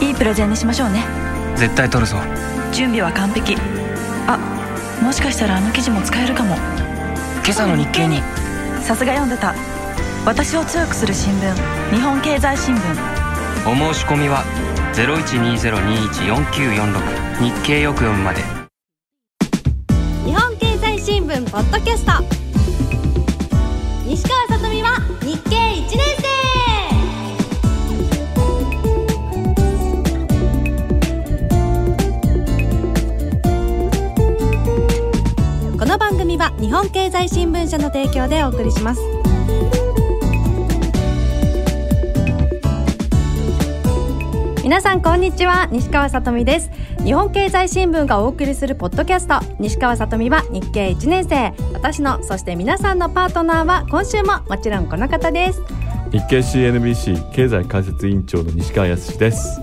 いいプレゼンにしましょうね。絶対取るぞ。準備は完璧。あもしかしたらあの記事も使えるかも。今朝の日経に。さすが読んでた。私を強くする新聞。日本経済新聞。お申し込みは0120214946日経よく読むまで。日本経済新聞ポッドキャスト。西川さとみは日経1年生の番組は日本経済新聞社の提供でお送りします。皆さんこんにちは。西川さとみです。日本経済新聞がお送りするポッドキャスト。西川さとみは日経1年生。私のそして皆さんのパートナーは今週ももちろんこの方です。日経 CNBC 経済解説委員長の西川康です。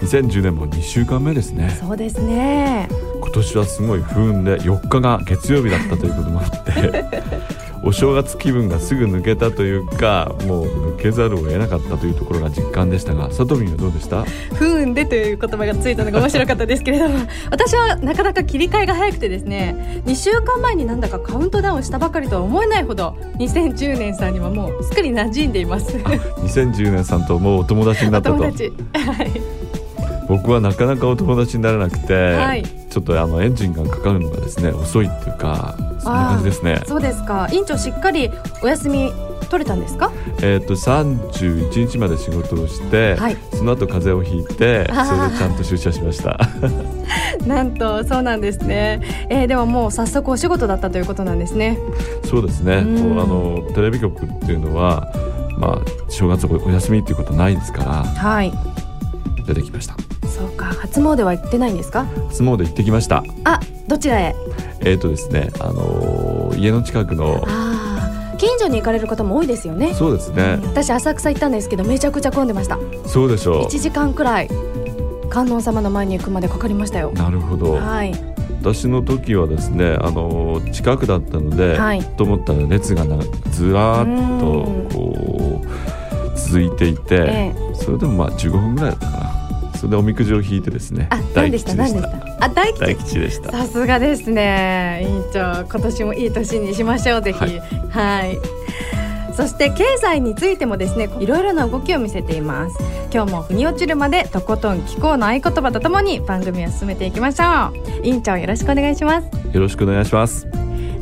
2010年も2週間目ですね。そうですね。今年はすごい不運で4日が月曜日だったということもあって お正月気分がすぐ抜けたというかもう抜けざるを得なかったというところが実感でしたがさとみんはどうでした？不運でという言葉がついたのが面白かったですけれども 私はなかなか切り替えが早くてですね2週間前になんだかカウントダウンしたばかりとは思えないほど2010年さんにはもうすっかり馴染んでいます。2010年さんともうお友達になったと。友達。はい。僕はなかなかお友達になれなくて、はいちょっとあのエンジンがかかるのがですね遅いっていうかそんな感じですね。そうですか。委員長しっかりお休み取れたんですか？えっ、と31日まで仕事をして、はい。その後風邪をひいてそれでちゃんと出社しました。なんとそうなんですね、えー、ではもう早速お仕事だったということなんですね。そうですね。あのテレビ局っていうのはまあ正月お休みっていうことないですからはい。出てきましたそうか。初詣は行ってないんですか？初詣行ってきました。あどちらへ？えっ、とですねあのー家の近くのああ近所に行かれる方も多いですよね。そうですね。私浅草行ったんですけどめちゃくちゃ混んでました。そうでしょ1時間くらい観音様の前に行くまでかかりましたよ。うなるほど。はい。私の時はですねあのー近くだったので、はい。と思ったら列がなずらーっとこう続いていて、ええ。それでもまあ15分ぐらいだったかなそれでおみくじを引いてですねあ何でした？何でした？あ大吉？大吉でした。さすがですね。委員長今年もいい年にしましょうぜひ。はい。はい。そして経済についてもですねいろいろな動きを見せています。今日も腑に落ちるまでとことん気候の合言葉とともに番組を進めていきましょう。委員長よろしくお願いします。よろしくお願いします。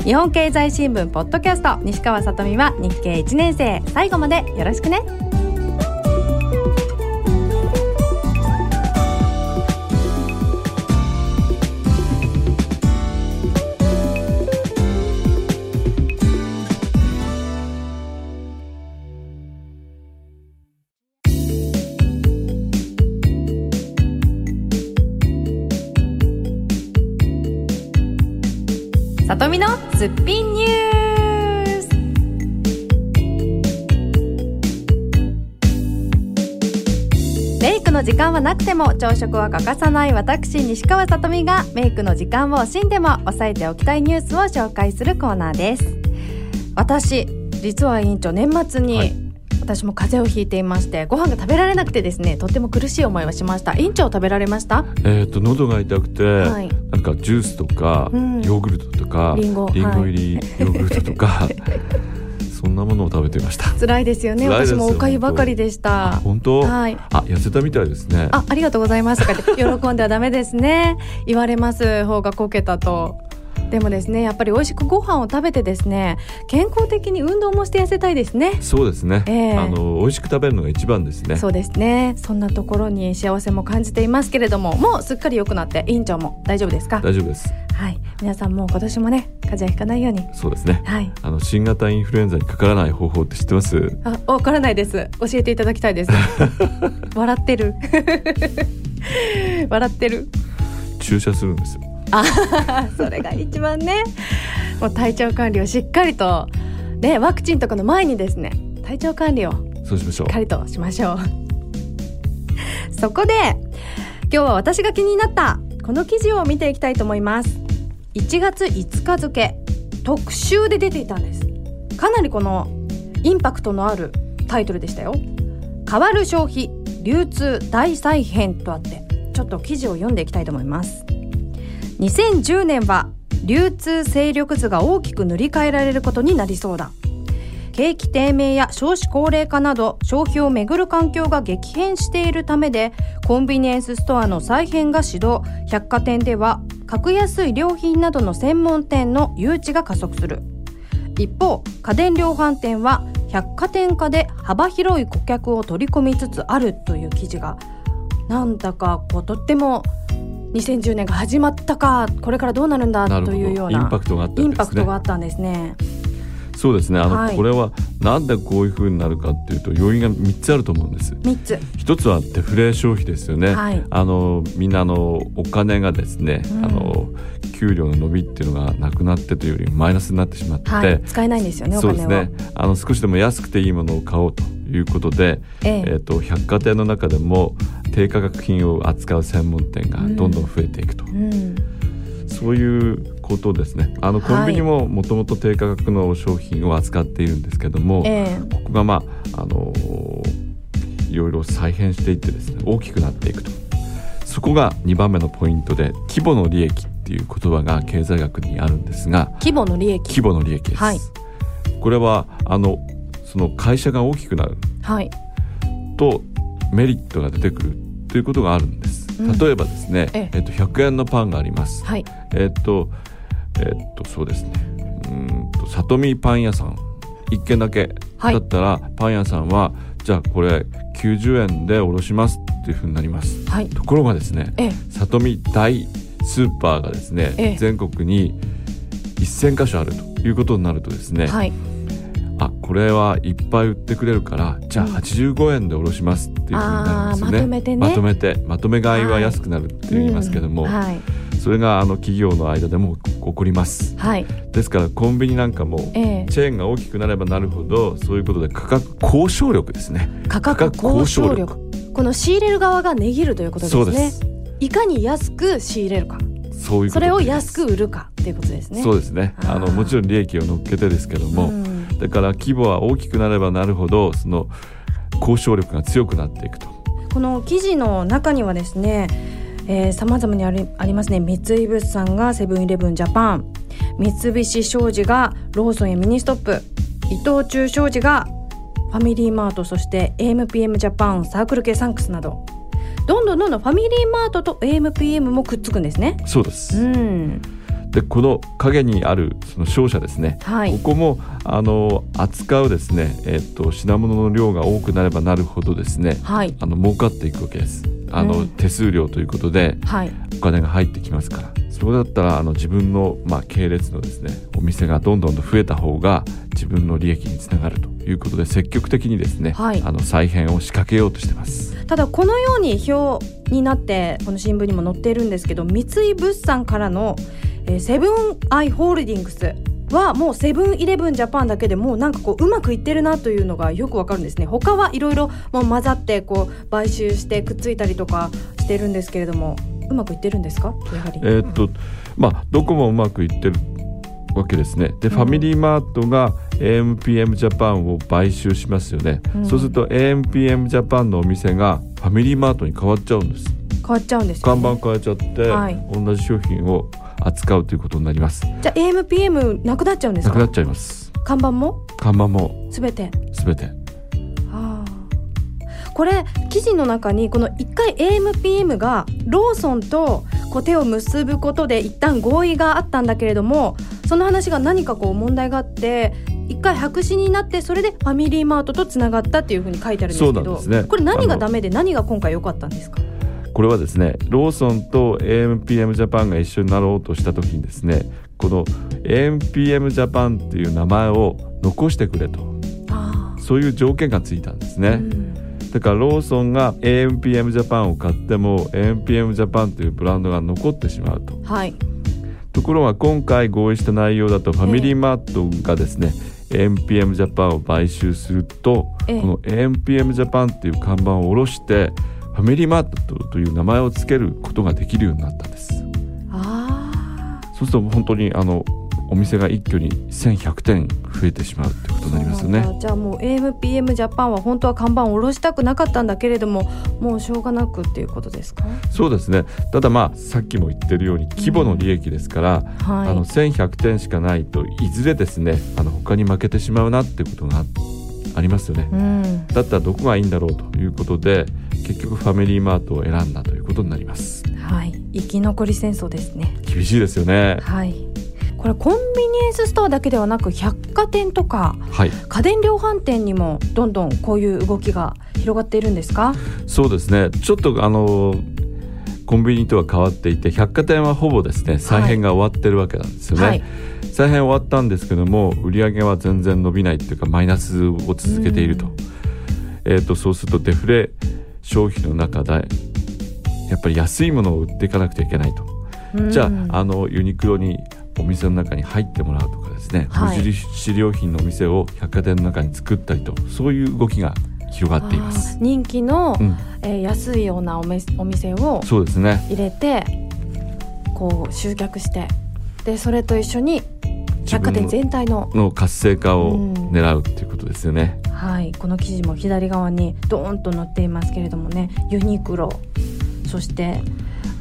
日本経済新聞ポッドキャスト西川さとみは日経1年生。最後までよろしくねすっぴんニュースメイクの時間はなくても朝食は欠かさない私西川さとみがメイクの時間を惜しんでも押さえておきたいニュースを紹介するコーナーです。私実は委員長年末に、はい。私も風邪をひいていましてご飯が食べられなくてですねとっても苦しい思いをしました。委員長食べられました？えっ、と喉が痛くて、はい。なんかジュースとか、うん。ヨーグルトとかリンゴ。入りヨーグルトとか、そんなものを食べていました。辛いですよね。私もおかゆばかりでした。本当、はい。あ痩せたみたいですね。あ、ありがとうございます。とか言って喜んではダメですね。言われます。方がこけたと。でもですね、やっぱり美味しくご飯を食べてですね、健康的に運動もして痩せたいですね。そうですね、ええあの美味しく食べるのが一番ですねそうですね。そんなところに幸せも感じていますけれども、もうすっかり良くなって委員長も大丈夫ですか？大丈夫ですはい、皆さんも今年もね、風邪ひかないように。そうですねはい。あの新型インフルエンザにかからない方法って知ってます？あ、わからないです。教えていただきたいです。笑ってる。笑ってる。注射するんですよあ それが一番ね。もう体調管理をしっかりとねワクチンとかの前にですね体調管理をしそうしましょう。っかりとしましょう。そこで今日は私が気になったこの記事を見ていきたいと思います。1月5日付特集で出ていたんです。かなりこのインパクトのあるタイトルでしたよ。変わる消費流通大再編とあってちょっと記事を読んでいきたいと思います2010年は流通勢力図が大きく塗り替えられることになりそうだ。景気低迷や少子高齢化など消費をめぐる環境が激変しているためでコンビニエンスストアの再編が始動。百貨店では格安い良品などの専門店の誘致が加速する。一方家電量販店は百貨店化で幅広い顧客を取り込みつつあるという記事がなんだかこうとっても2010年が始まったかこれからどうなるんだというようなインパクトがあったんですね。インパクトがあったんですね。そうですね。あの、はい。これはなんでこういうふうになるかっていうと要因が3つあると思うんです。三つ。一つはデフレ消費ですよね、はい。あのみんなあのお金がですね、うん。あの給料の伸びっていうのがなくなってというよりマイナスになってしまって、はい、使えないんですよねおそう。ですね。あの少しでも安くていいものを買おうということで、ええ。えー、と百貨店の中でも低価格品を扱う専門店がどんどん増えていくと、うん、そういうことですね。あのはい。コンビニももともと低価格の商品を扱っているんですけども、えここがまああのいろいろ再編していってですね大きくなっていくと。そこが2番目のポイントで規模の利益っていう言葉が経済学にあるんですがえ規模の利益。規模の利益です、はい。これはあのその会社が大きくなるはい。とメリットが出てくるということがあるんです、うん。例えばですね、ええ。っと、100円のパンがあります、はい。えっとえっとそうですね。うーんと里見パン屋さん。一軒だけはい。だったら、パン屋さんはじゃあこれ90円でおろします。っていうふうになります。はい。ところがですねええ。里見大スーパーがですね、ええ全国に1000箇所あるということになるとですね、はい。あこれはいっぱい売ってくれるからじゃあうん。85円でおろしますっていうふうになるんですよね、あーまとめてね。まとめて。まとめ買いは安くなるって言いますけども、うんはい。それがあの企業の間でも起こります。はい。ですからコンビニなんかもええ。チェーンが大きくなればなるほどそういうことで価格交渉力ですね。価格交渉力。この仕入れる側が値切るということですね。いかに安く仕入れるか、そういうことそれを安く売るかっていうことですね。そうですね。あのもちろん利益を乗っけてですけども、うんだから規模は大きくなればなるほどその交渉力が強くなっていくと。この記事の中にはですねさまざまにありありますね。三井物産がセブンイレブンジャパン。三菱商事がローソンやミニストップ。伊藤忠商事がファミリーマート。そして AMPM ジャパンサークル Kサンクスなど。どんどんどんどんファミリーマートと AMPM もくっつくんですね。そうです、うん、でこの影にあるその商社ですね、はい。ここもあの扱うですね、えっと品物の量が多くなればなるほどですねはい。あの儲かっていくわけです。あの、うん。手数料ということではい。お金が入ってきますから。それだったらあの自分の、まあ、系列のですねお店がどんどんと増えた方が自分の利益につながるということで積極的にですね、はい。あの再編を仕掛けようとしてます。ただこのように表になってこの新聞にも載っているんですけど三井物産からの、えーセブンアイ・ホールディングスはもうセブンイレブンジャパンだけでもうなんかこううまくいってるなというのがよくわかるんですね。他はいろいろもう混ざってこう買収してくっついたりとかしてるんですけれどもうまくいってるんですか？やはり、えーっとまあどこもうまくいってるわけですね。で、ファミリーマートが AMPM ジャパンを買収しますよね、うん。そうすると AMPM ジャパンのお店がファミリーマートに変わっちゃうんです変わっちゃうんですよ、看ね、板変えちゃって、はい。同じ商品を扱うということになります。じゃあ AMPM なくなっちゃうんですか？なくなっちゃいます。看板も？看板も。すべて？全て。あー。これ記事の中にこの1回 AMPM がローソンとこう手を結ぶことで一旦合意があったんだけれどもその話が何かこう問題があって一回白紙になってそれでファミリーマートとつながったっていうふうに書いてあるんですけそうどなんですね。これ何がダメで何が今回良かったんですか？これはですねローソンと AMPM ジャパンが一緒になろうとした時にですねこの AMPM ジャパンっていう名前を残してくれと。あそういう条件がついたんですー、ね、うん。だからローソンが AMPM ジャパンを買っても AMPM ジャパンというブランドが残ってしまうと。はい。ところが今回合意した内容だとファミリーマートがですね、AMPM ジャパンを買収すると、ええ。この AMPM ジャパンっていう看板を下ろしてファミリーマートという名前を付けることができるようになったんです。あそうすると本当にあのお店が一挙に1100店増えてしまうってことになりますよね。じゃあもう AMPM ジャパンは本当は看板を下ろしたくなかったんだけれどももうしょうがなくっていうことですか？そうですね。ただまあさっきも言ってるように規模の利益ですから、はい。あの1100点しかないといずれですねあの他に負けてしまうなってことがあありますよね。うん。だったらどこがいいんだろうということで結局ファミリーマートを選んだということになります。はい。生き残り戦争ですね。厳しいですよね。はい。これコンビニエンスストアだけではなく百貨店とかはい。家電量販店にもどんどんこういう動きが広がっているんですか？そうですね。ちょっとあのコンビニとは変わっていて百貨店はほぼですね再編が終わってるわけなんですよね、はい。再編終わったんですけども売り上げは全然伸びないっていうかマイナスを続けていると,、えー、とそうするとデフレ消費の中でやっぱり安いものを売っていかなくてはいけないと、うん。じゃああのユニクロにお店の中に入ってもらうとかですね、はい。無印良品のお店を百貨店の中に作ったりとそういう動きが広がっています。人気の、うん、えー安いようなおめお店をそうですね。入れてこう集客してでそれと一緒に百貨店全体のの活性化をうん。狙うっていうことですよね。はい、この記事も左側にドーンと載っていますけれどもねユニクロそして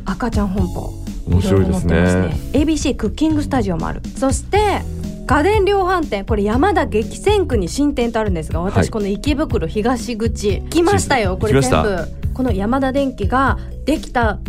赤ちゃん本舗面白いですね。ろろ載ってますね。ABC クッキングスタジオもある。そして家電量販店これ山田激戦区に新店とあるんですがはい。私この池袋東口来ましたよこれ全部。この山田電機ができた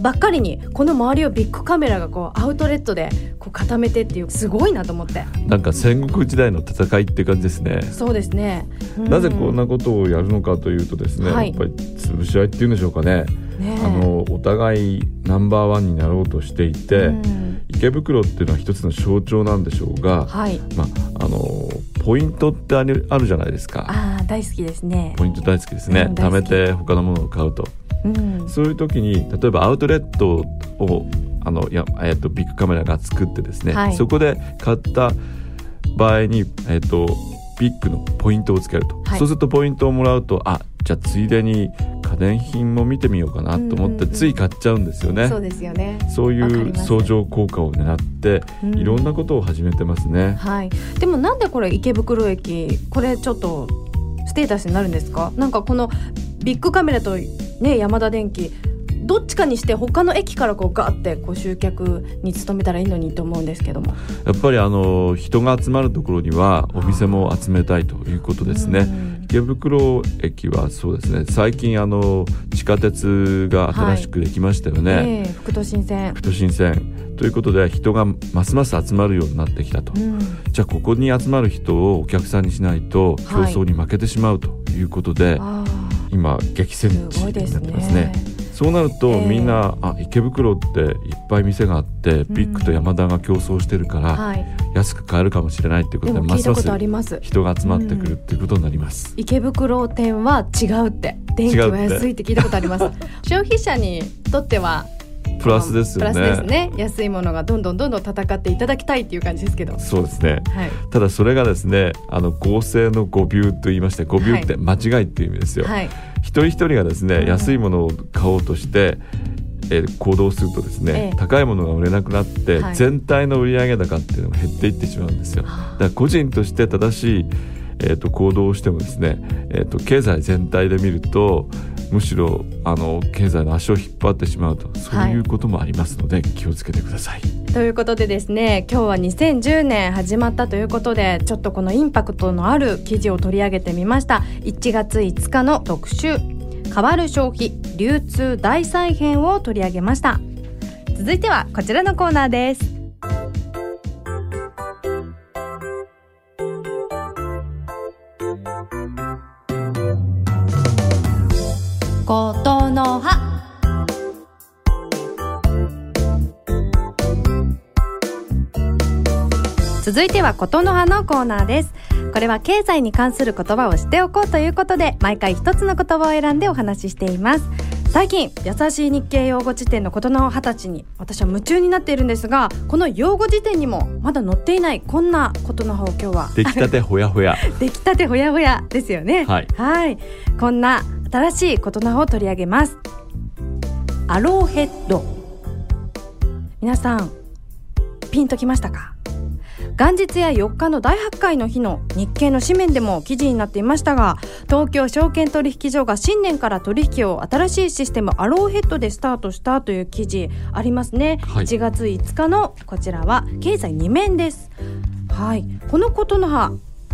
ばっかりにこの周りをビッグカメラがこうアウトレットでこう固めてっていうすごいなと思って。なんか戦国時代の戦いって感じですね。そうですね、うん。なぜこんなことをやるのかというとですね、はい。やっぱり潰し合いっていうんでしょうかね。ねあのお互いナンバーワンになろうとしていて、うん。池袋っていうのは一つの象徴なんでしょうが、はい。まああのポイントってあるあるじゃないですか。大好きですね。ポイント大好きですね。うん貯めて他のものを買うと。うん、そういう時に例えばアウトレットをあのや、えっとビッグカメラが作ってですね、はいそこで買った場合に、えっとビッグのポイントをつけると、はいそうするとポイントをもらうとあじゃあついでに家電品も見てみようかなと思って、うんうんうんつい買っちゃうんですよね。そうですよね。そういう相乗効果を狙って、うんいろんなことを始めてますね。はい。でもなんでこれ池袋駅これちょっとステータスになるんですか？なんかこのビッグカメラとね山田電機どっちかにして他の駅からこうガーってこう集客に努めたらいいのにと思うんですけども。やっぱりあの人が集まるところにはお店も集めたいということですね。うん池袋駅はそうですね。最近あの地下鉄が新しくできましたよね、ええ副都心線。副都心線。ということで人がますます集まるようになってきたと、うん。じゃあここに集まる人をお客さんにしないと競はい。争に負けてしまうということで、あ今激あ戦地になってますね。ね。そうなると、ええみんなあ池袋っていっぱい店があってビッグと山田が競争してるから、はい。安く買えるかもしれないっていうこでとでますます。人が集まってくるっていうことになります。池袋店は違うって電気は安いって聞いたことあります 消費者にとってはプラスですよね。プラスですね安いものがどんどんどんどん戦っていただきたいっていう感じですけどはいそうですね。ただそれがですね、あの合成の誤謬と言いまして、誤謬って間違いっていう意味ですよ。はい一人一人がですね、うん安いものを買おうとして。えー行動するとですね、ええ高いものが売れなくなって、はい全体の売上高っていうのが減っていってしまうんですよ。だから個人として正しい、えー、と行動をしてもですね、えー、と経済全体で見るとむしろあの経済の足を引っ張ってしまうとそういうこともありますので、気をつけてください。ということでですね今日は2010年始まったということでちょっとこのインパクトのある記事を取り上げてみました。1月5日の特集変わる消費流通大再編を取り上げました。続いてはこちらのコーナーですことの葉。続いてはことの葉のコーナーです。これは経済に関する言葉を知っておこうということで毎回一つの言葉を選んでお話ししています。最近優しい日経用語辞典のことの葉たちに私は夢中になっているんですがこの用語辞典にもまだ載っていないこんなことの葉を今日は。出来たてほやほや。出来たてほやほやですよね。はい。はい。こんな新しいことの葉を取り上げます。アローヘッド。皆さんピンときましたか？元日や4日の大発会の日の日経の紙面でも記事になっていましたが東京証券取引所が新年から取引を新しいシステムアローヘッドでスタートしたという記事ありますね、はい。1月5日のこちらは経済2面です。はい。このことの葉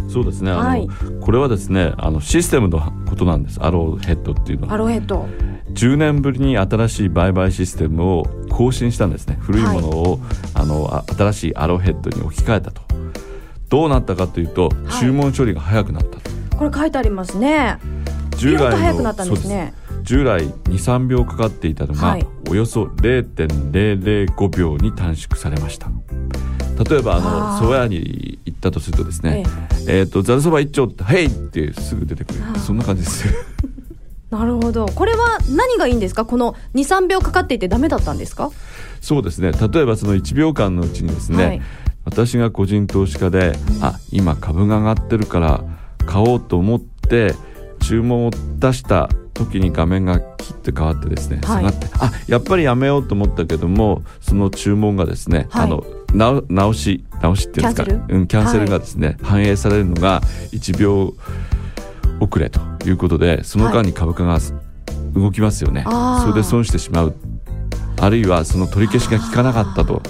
そうですね。あの、はい。これはですねあのシステムのことなんです。アローヘッドっていうのは。アローヘッド。10年ぶりに新しい売買システムを更新したんですね。古いものを、あのあ新しいアローヘッドに置き換えたと。どうなったかというと、はい。注文処理が早くなったと。これ書いてありますね。ビューッと早くなったんですね。従来23秒かかっていたのが、はい。およそ0.005秒に短縮されました。例えばあのあー。蕎麦屋に行ったとするとですね「えー、とざるそば一丁」って「へい!」ってすぐ出てくる。そんな感じです。なるほど。これは何がいいんですか？この23秒かかっていてダメだったんですか？そうですね。例えばその1秒間のうちにですね、はい。私が個人投資家で、あ今株が上がってるから買おうと思って注文を出した時に画面が切って変わってですね、はい。下がってあやっぱりやめようと思ったけどもその注文がですね、はい。あの直直し直しっていうんですか？キャンセル？うん、キャンセルがですね、反映されるのが1秒遅れということでその間に株価が動きますよね、それで損してしまう。あるいはその取り消しが効かなかったと。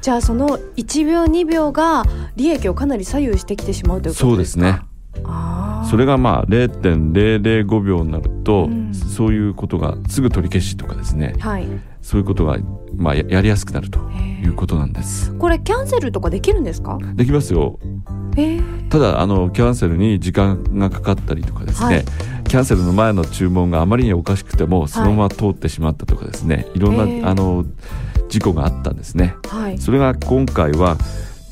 じゃあその1秒2秒が利益をかなり左右してきてしまうということですか？そうですね。あーそれがまあ0.005秒になると、うん。そういうことがすぐ取り消しとかですね。はい。そういうことがまあややりやすくなるとへいうことなんです。これキャンセルとかできるんですか？できますよ。えー、ただあのキャンセルに時間がかかったりとかですね、はい。キャンセルの前の注文があまりにおかしくてもそのまま通ってしまったとかですね、い、ろんな、あの事故があったんですね。はい。それが今回は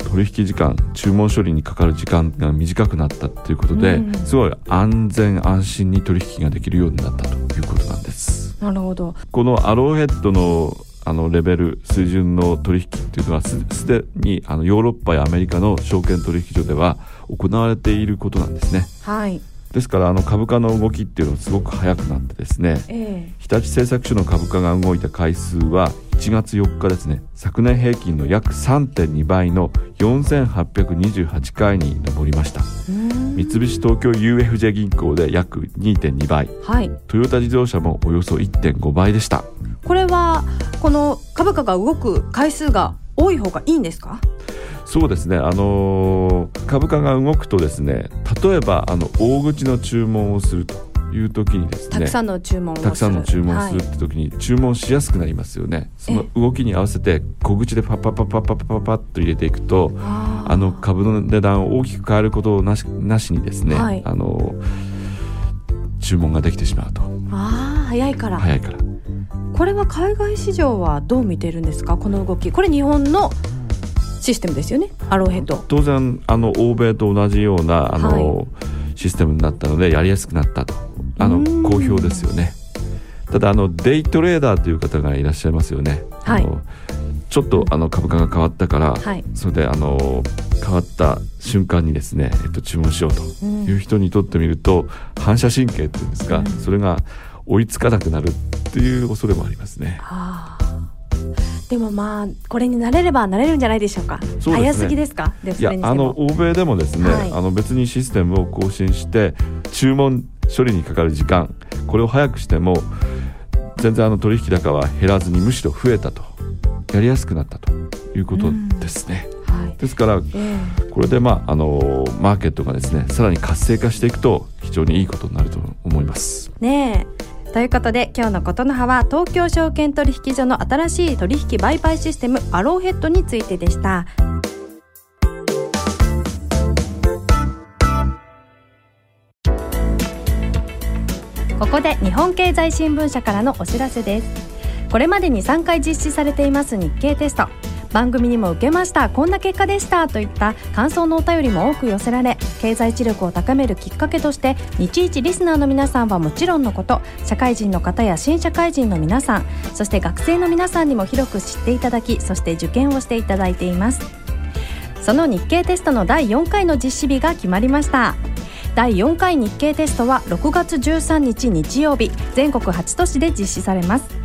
取引時間注文処理にかかる時間が短くなったということで、うん。すごい安全安心に取引ができるようになったということなんです。なるほど。このアローヘッドのあのレベル水準の取引っていうのはすすでにあのヨーロッパやアメリカの証券取引所では行われていることなんですね。はい。ですからあの株価の動きっていうのはすごく早くなってですねえ日立製作所の株価が動いた回数は1月4日ですね。昨年平均の約3.2倍の4828回に上りました。三菱東京 UFJ 銀行で約2.2倍はい。トヨタ自動車もおよそ1.5倍でした。これはこの株価が動く回数が多い方がいいんですか？そうですね。あのー株価が動くとですね例えばあの大口の注文をするという時にですね、たくさんの注文をたくさんの注文するって時に、注文しやすくなりますよね。その動きに合わせて小口でパッパッパッパッパッパッパッと入れていくとあの株の値段を大きく変えることなしなしにですね、はい、あの注文ができてしまうとああ早いから早いからこれは海外市場はどう見てるんですかこの動きこれ日本のシステムですよねアローヘッド当然あの欧米と同じようなあの、はい、システムになったのでやりやすくなったとあのうん。好評ですよね。ただあのデイトレーダーという方がいらっしゃいますよね、はい。あのちょっとあの株価が変わったから、はい。それであの変わった瞬間にですね、えっと、注文しようとうん。いう人にとってみると、反射神経っていうんですか、うん。それが追いつかなくなるっていう恐れもありますね。あーでもまあこれに慣れれば慣れるんじゃないでしょうか。そうね。早すぎですか？いやあの欧米でもですね、はい。あの別にシステムを更新して注文処理にかかる時間これを早くしても全然あの取引高は減らずにむしろ増えたと。やりやすくなったということですね。はい。ですからえこれでまああのマーケットがですねさらに活性化していくと非常にいいことになると思います。えねえ。ということで今日のことの葉は東京証券取引所の新しい取引売買システムアローヘッドについてでしたここで日本経済新聞社からのお知らせです。これまでに3回実施されています日経テスト番組にも受けました。こんな結果でしたといった感想のお便りも多く寄せられ経済知力を高めるきっかけとして日一リスナーの皆さんはもちろんのこと社会人の方や新社会人の皆さんそして学生の皆さんにも広く知っていただきそして受験をしていただいています。その日経テストの第4回の実施日が決まりました。第4回日経テストは6月13日日曜日全国8都市で実施されます。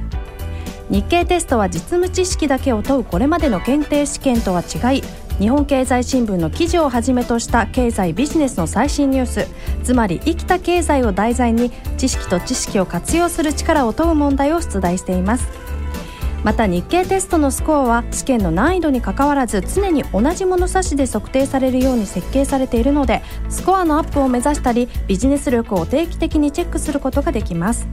日経テストは実務知識だけを問うこれまでの検定試験とは違い日本経済新聞の記事をはじめとした経済ビジネスの最新ニュースつまり生きた経済を題材に知識と知識を活用する力を問う問題を出題しています。また日経テストのスコアは試験の難易度にかかわらず常に同じ物差しで測定されるように設計されているのでスコアのアップを目指したりビジネス力を定期的にチェックすることができます。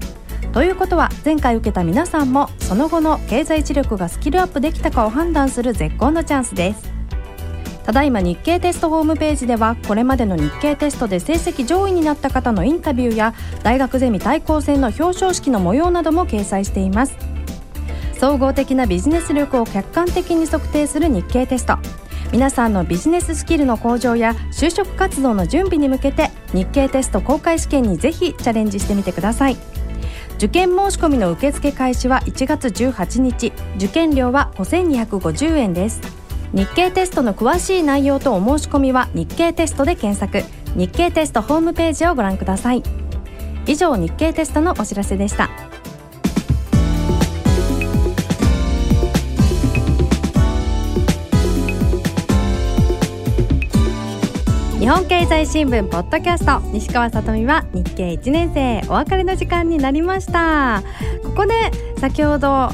ということは前回受けた皆さんもその後の経済知力がスキルアップできたかを判断する絶好のチャンスです。ただいま日経テストホームページではこれまでの日経テストで成績上位になった方のインタビューや大学ゼミ対抗戦の表彰式の模様なども掲載しています。総合的なビジネス力を客観的に測定する日経テスト。皆さんのビジネススキルの向上や就職活動の準備に向けて日経テスト公開試験にぜひチャレンジしてみてください。受験申し込みの受付開始は1月18日。受験料は5250円です。日経テストの詳しい内容とお申し込みは日経テストで検索。日経テストホームページをご覧ください。以上日経テストのお知らせでした。日本経済新聞ポッドキャスト。西川さとみは日経1年生お別れの時間になりました。ここで先ほど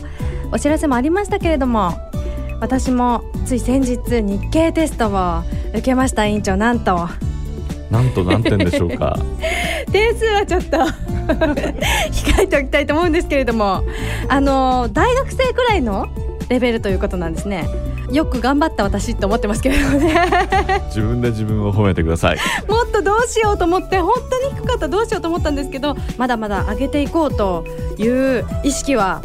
お知らせもありましたけれども私もつい先日日経テストを受けました委員長なんと。なんと何点でしょうか。点数はちょっと 控えておきたいと思うんですけれどもあの大学生くらいのレベルということなんですねよく頑張った私って思ってますけれどもね。自分で自分を褒めてください。もっとどうしようと思って本当に低かったどうしようと思ったんですけどまだまだ上げていこうという意識は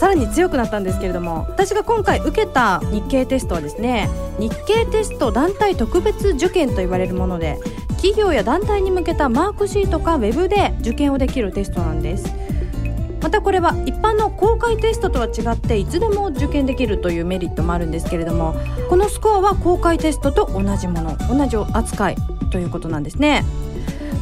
さらに強くなったんですけれども私が今回受けた日経テストはですね日経テスト団体特別受験と言われるもので企業や団体に向けたマークシートかウェブで受験をできるテストなんですまたこれは一般の公開テストとは違っていつでも受験できるというメリットもあるんですけれどもこのスコアは公開テストと同じもの同じ扱いということなんですね。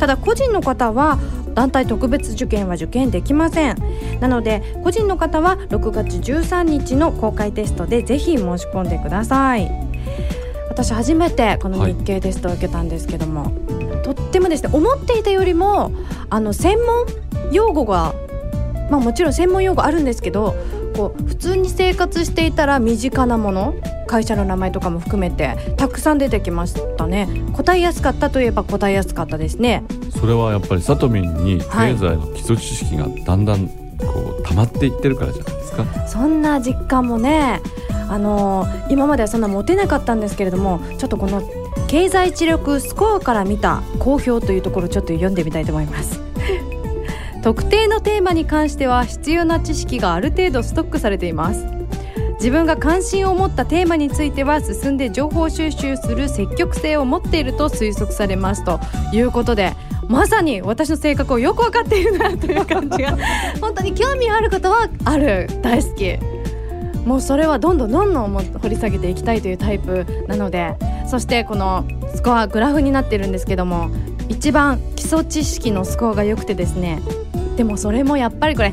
ただ個人の方は団体特別受験は受験できません。なので個人の方は6月13日の公開テストでぜひ申し込んでください。私初めてこの日経テストを受けたんですけども、はい、とってもですね思っていたよりもあの専門用語がまあ、もちろん専門用語あるんですけどこう普通に生活していたら身近なもの会社の名前とかも含めてたくさん出てきましたね。答えやすかったといえば答えやすかったですね。それはやっぱりさとみんに経済の基礎知識がだんだんこう溜まっていってるからじゃないですか、はい、そんな実感もねあのー、今まではそんな持てなかったんですけれどもちょっとこの経済知力スコアから見た好評というところをちょっと読んでみたいと思います特定のテーマに関しては必要な知識がある程度ストックされています。自分が関心を持ったテーマについては進んで情報収集する積極性を持っていると推測されますということでまさに私の性格をよく分かっているなという感じが本当に興味あることはある。大好き。もうそれはどんどんどんどん掘り下げていきたいというタイプなのでそしてこのスコアグラフになってるんですけども一番基礎知識のスコアが良くてですね。でもそれもやっぱりこれ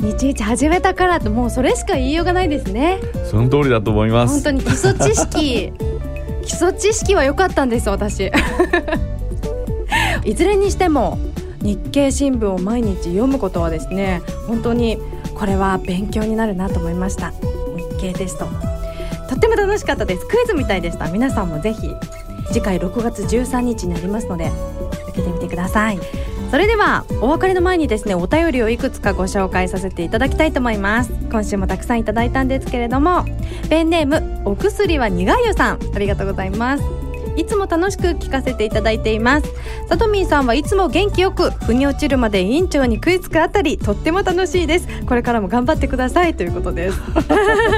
日一始めたからってもうそれしか言いようがないですね。その通りだと思います。本当に基礎知識 基礎知識は良かったんです私。いずれにしても日経新聞を毎日読むことはですね本当にこれは勉強になるなと思いました。日経テスト。とっても楽しかったです。クイズみたいでした。皆さんもぜひ次回6月13日になりますので受けてみてください。それではお別れの前にですねお便りをいくつかご紹介させていただきたいと思います。今週もたくさんいただいたんですけれどもペンネームお薬は苦いよさん。ありがとうございます。いつも楽しく聞かせていただいています。さとみんさんはいつも元気よく腑に落ちるまで委員長に食いつくあたりとっても楽しいです。これからも頑張ってください。ということです。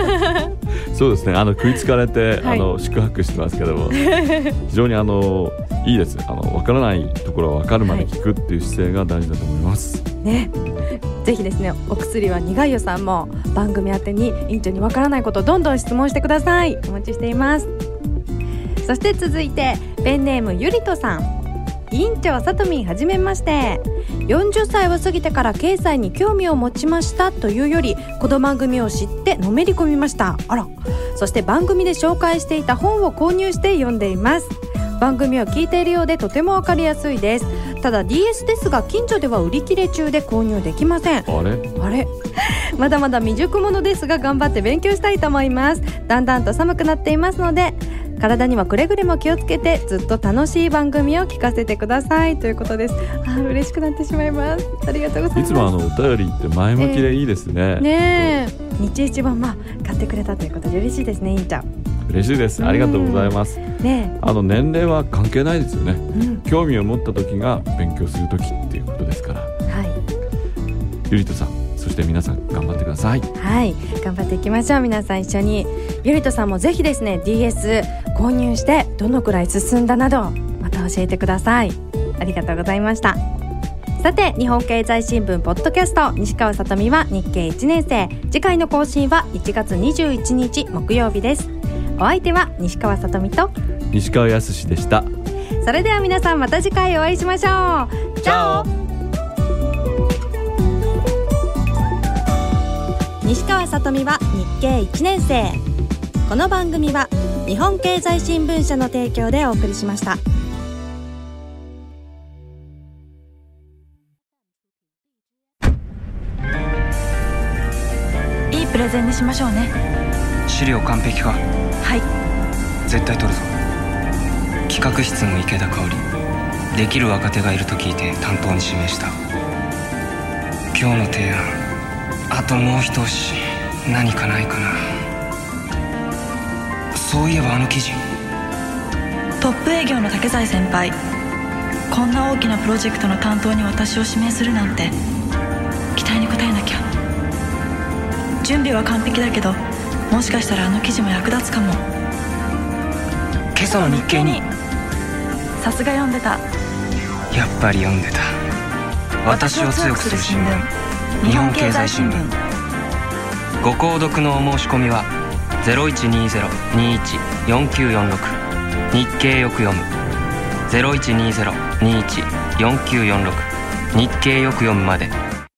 そうですね。あの食いつかれて、はい、あの宿泊してますけども。非常にあのいいです。あの分からないところは分かるまで聞くっていう姿勢が大事だと思います、はい、ね。ぜひですねお薬は苦いよさんも番組宛てに院長に分からないことをどんどん質問してください。お待ちしています。そして続いてペンネームゆりとさん。委員長さとみんはじめまして。40歳を過ぎてから経済に興味を持ちましたというよりこの番組を知ってのめり込みました。あら。そして番組で紹介していた本を購入して読んでいます番組を聞いているようでとてもわかりやすいです。ただ DS ですが近所では売り切れ中で購入できません。あれ？あれ？まだまだ未熟者ですが頑張って勉強したいと思います。だんだんと寒くなっていますので体にはくれぐれも気をつけてずっと楽しい番組を聞かせてください。ということです。あ嬉しくなってしまいます。ありがとうございます。いつもあのお便りって前向きでいいですね、ねえ。日一番まあ買ってくれたということで嬉しいですねいんちゃん嬉しいです。ありがとうございます。ね。あの年齢は関係ないですよね。えうん。興味を持った時が勉強する時っていうことですから。はゆりとさんそして皆さん頑張ってください。いはい。頑張っていきましょう皆さん一緒に。ゆりとさんもぜひですね DS 購入してどのくらい進んだなどまた教えてください。ありがとうございました。さて日本経済新聞ポッドキャスト。西川さとみは日経1年生。次回の更新は1月21日木曜日ですお相手は西川さとみと。西川康でした。それでは皆さんまた次回お会いしましょう。チャオ。西川さとみは日経1年生。この番組は日本経済新聞社の提供でお送りしました。いいプレゼンにしましょうね。資料完璧かはい。絶対取るぞ。企画室の池田香織。できる若手がいると聞いて担当に指名した。今日の提案。あともう一押し。何かないかな。そういえばあの記事。トップ営業の竹財先輩。こんな大きなプロジェクトの担当に私を指名するなんて。期待に応えなきゃ。準備は完璧だけどもしかしたらあの記事も役立つかも。今朝の日経に。さすが読んでた。やっぱり読んでた。私を強くする新聞。日本経済新聞。ご購読のお申し込みは0120-21-4946日経よく読む。0120-21-4946日経よく読むまで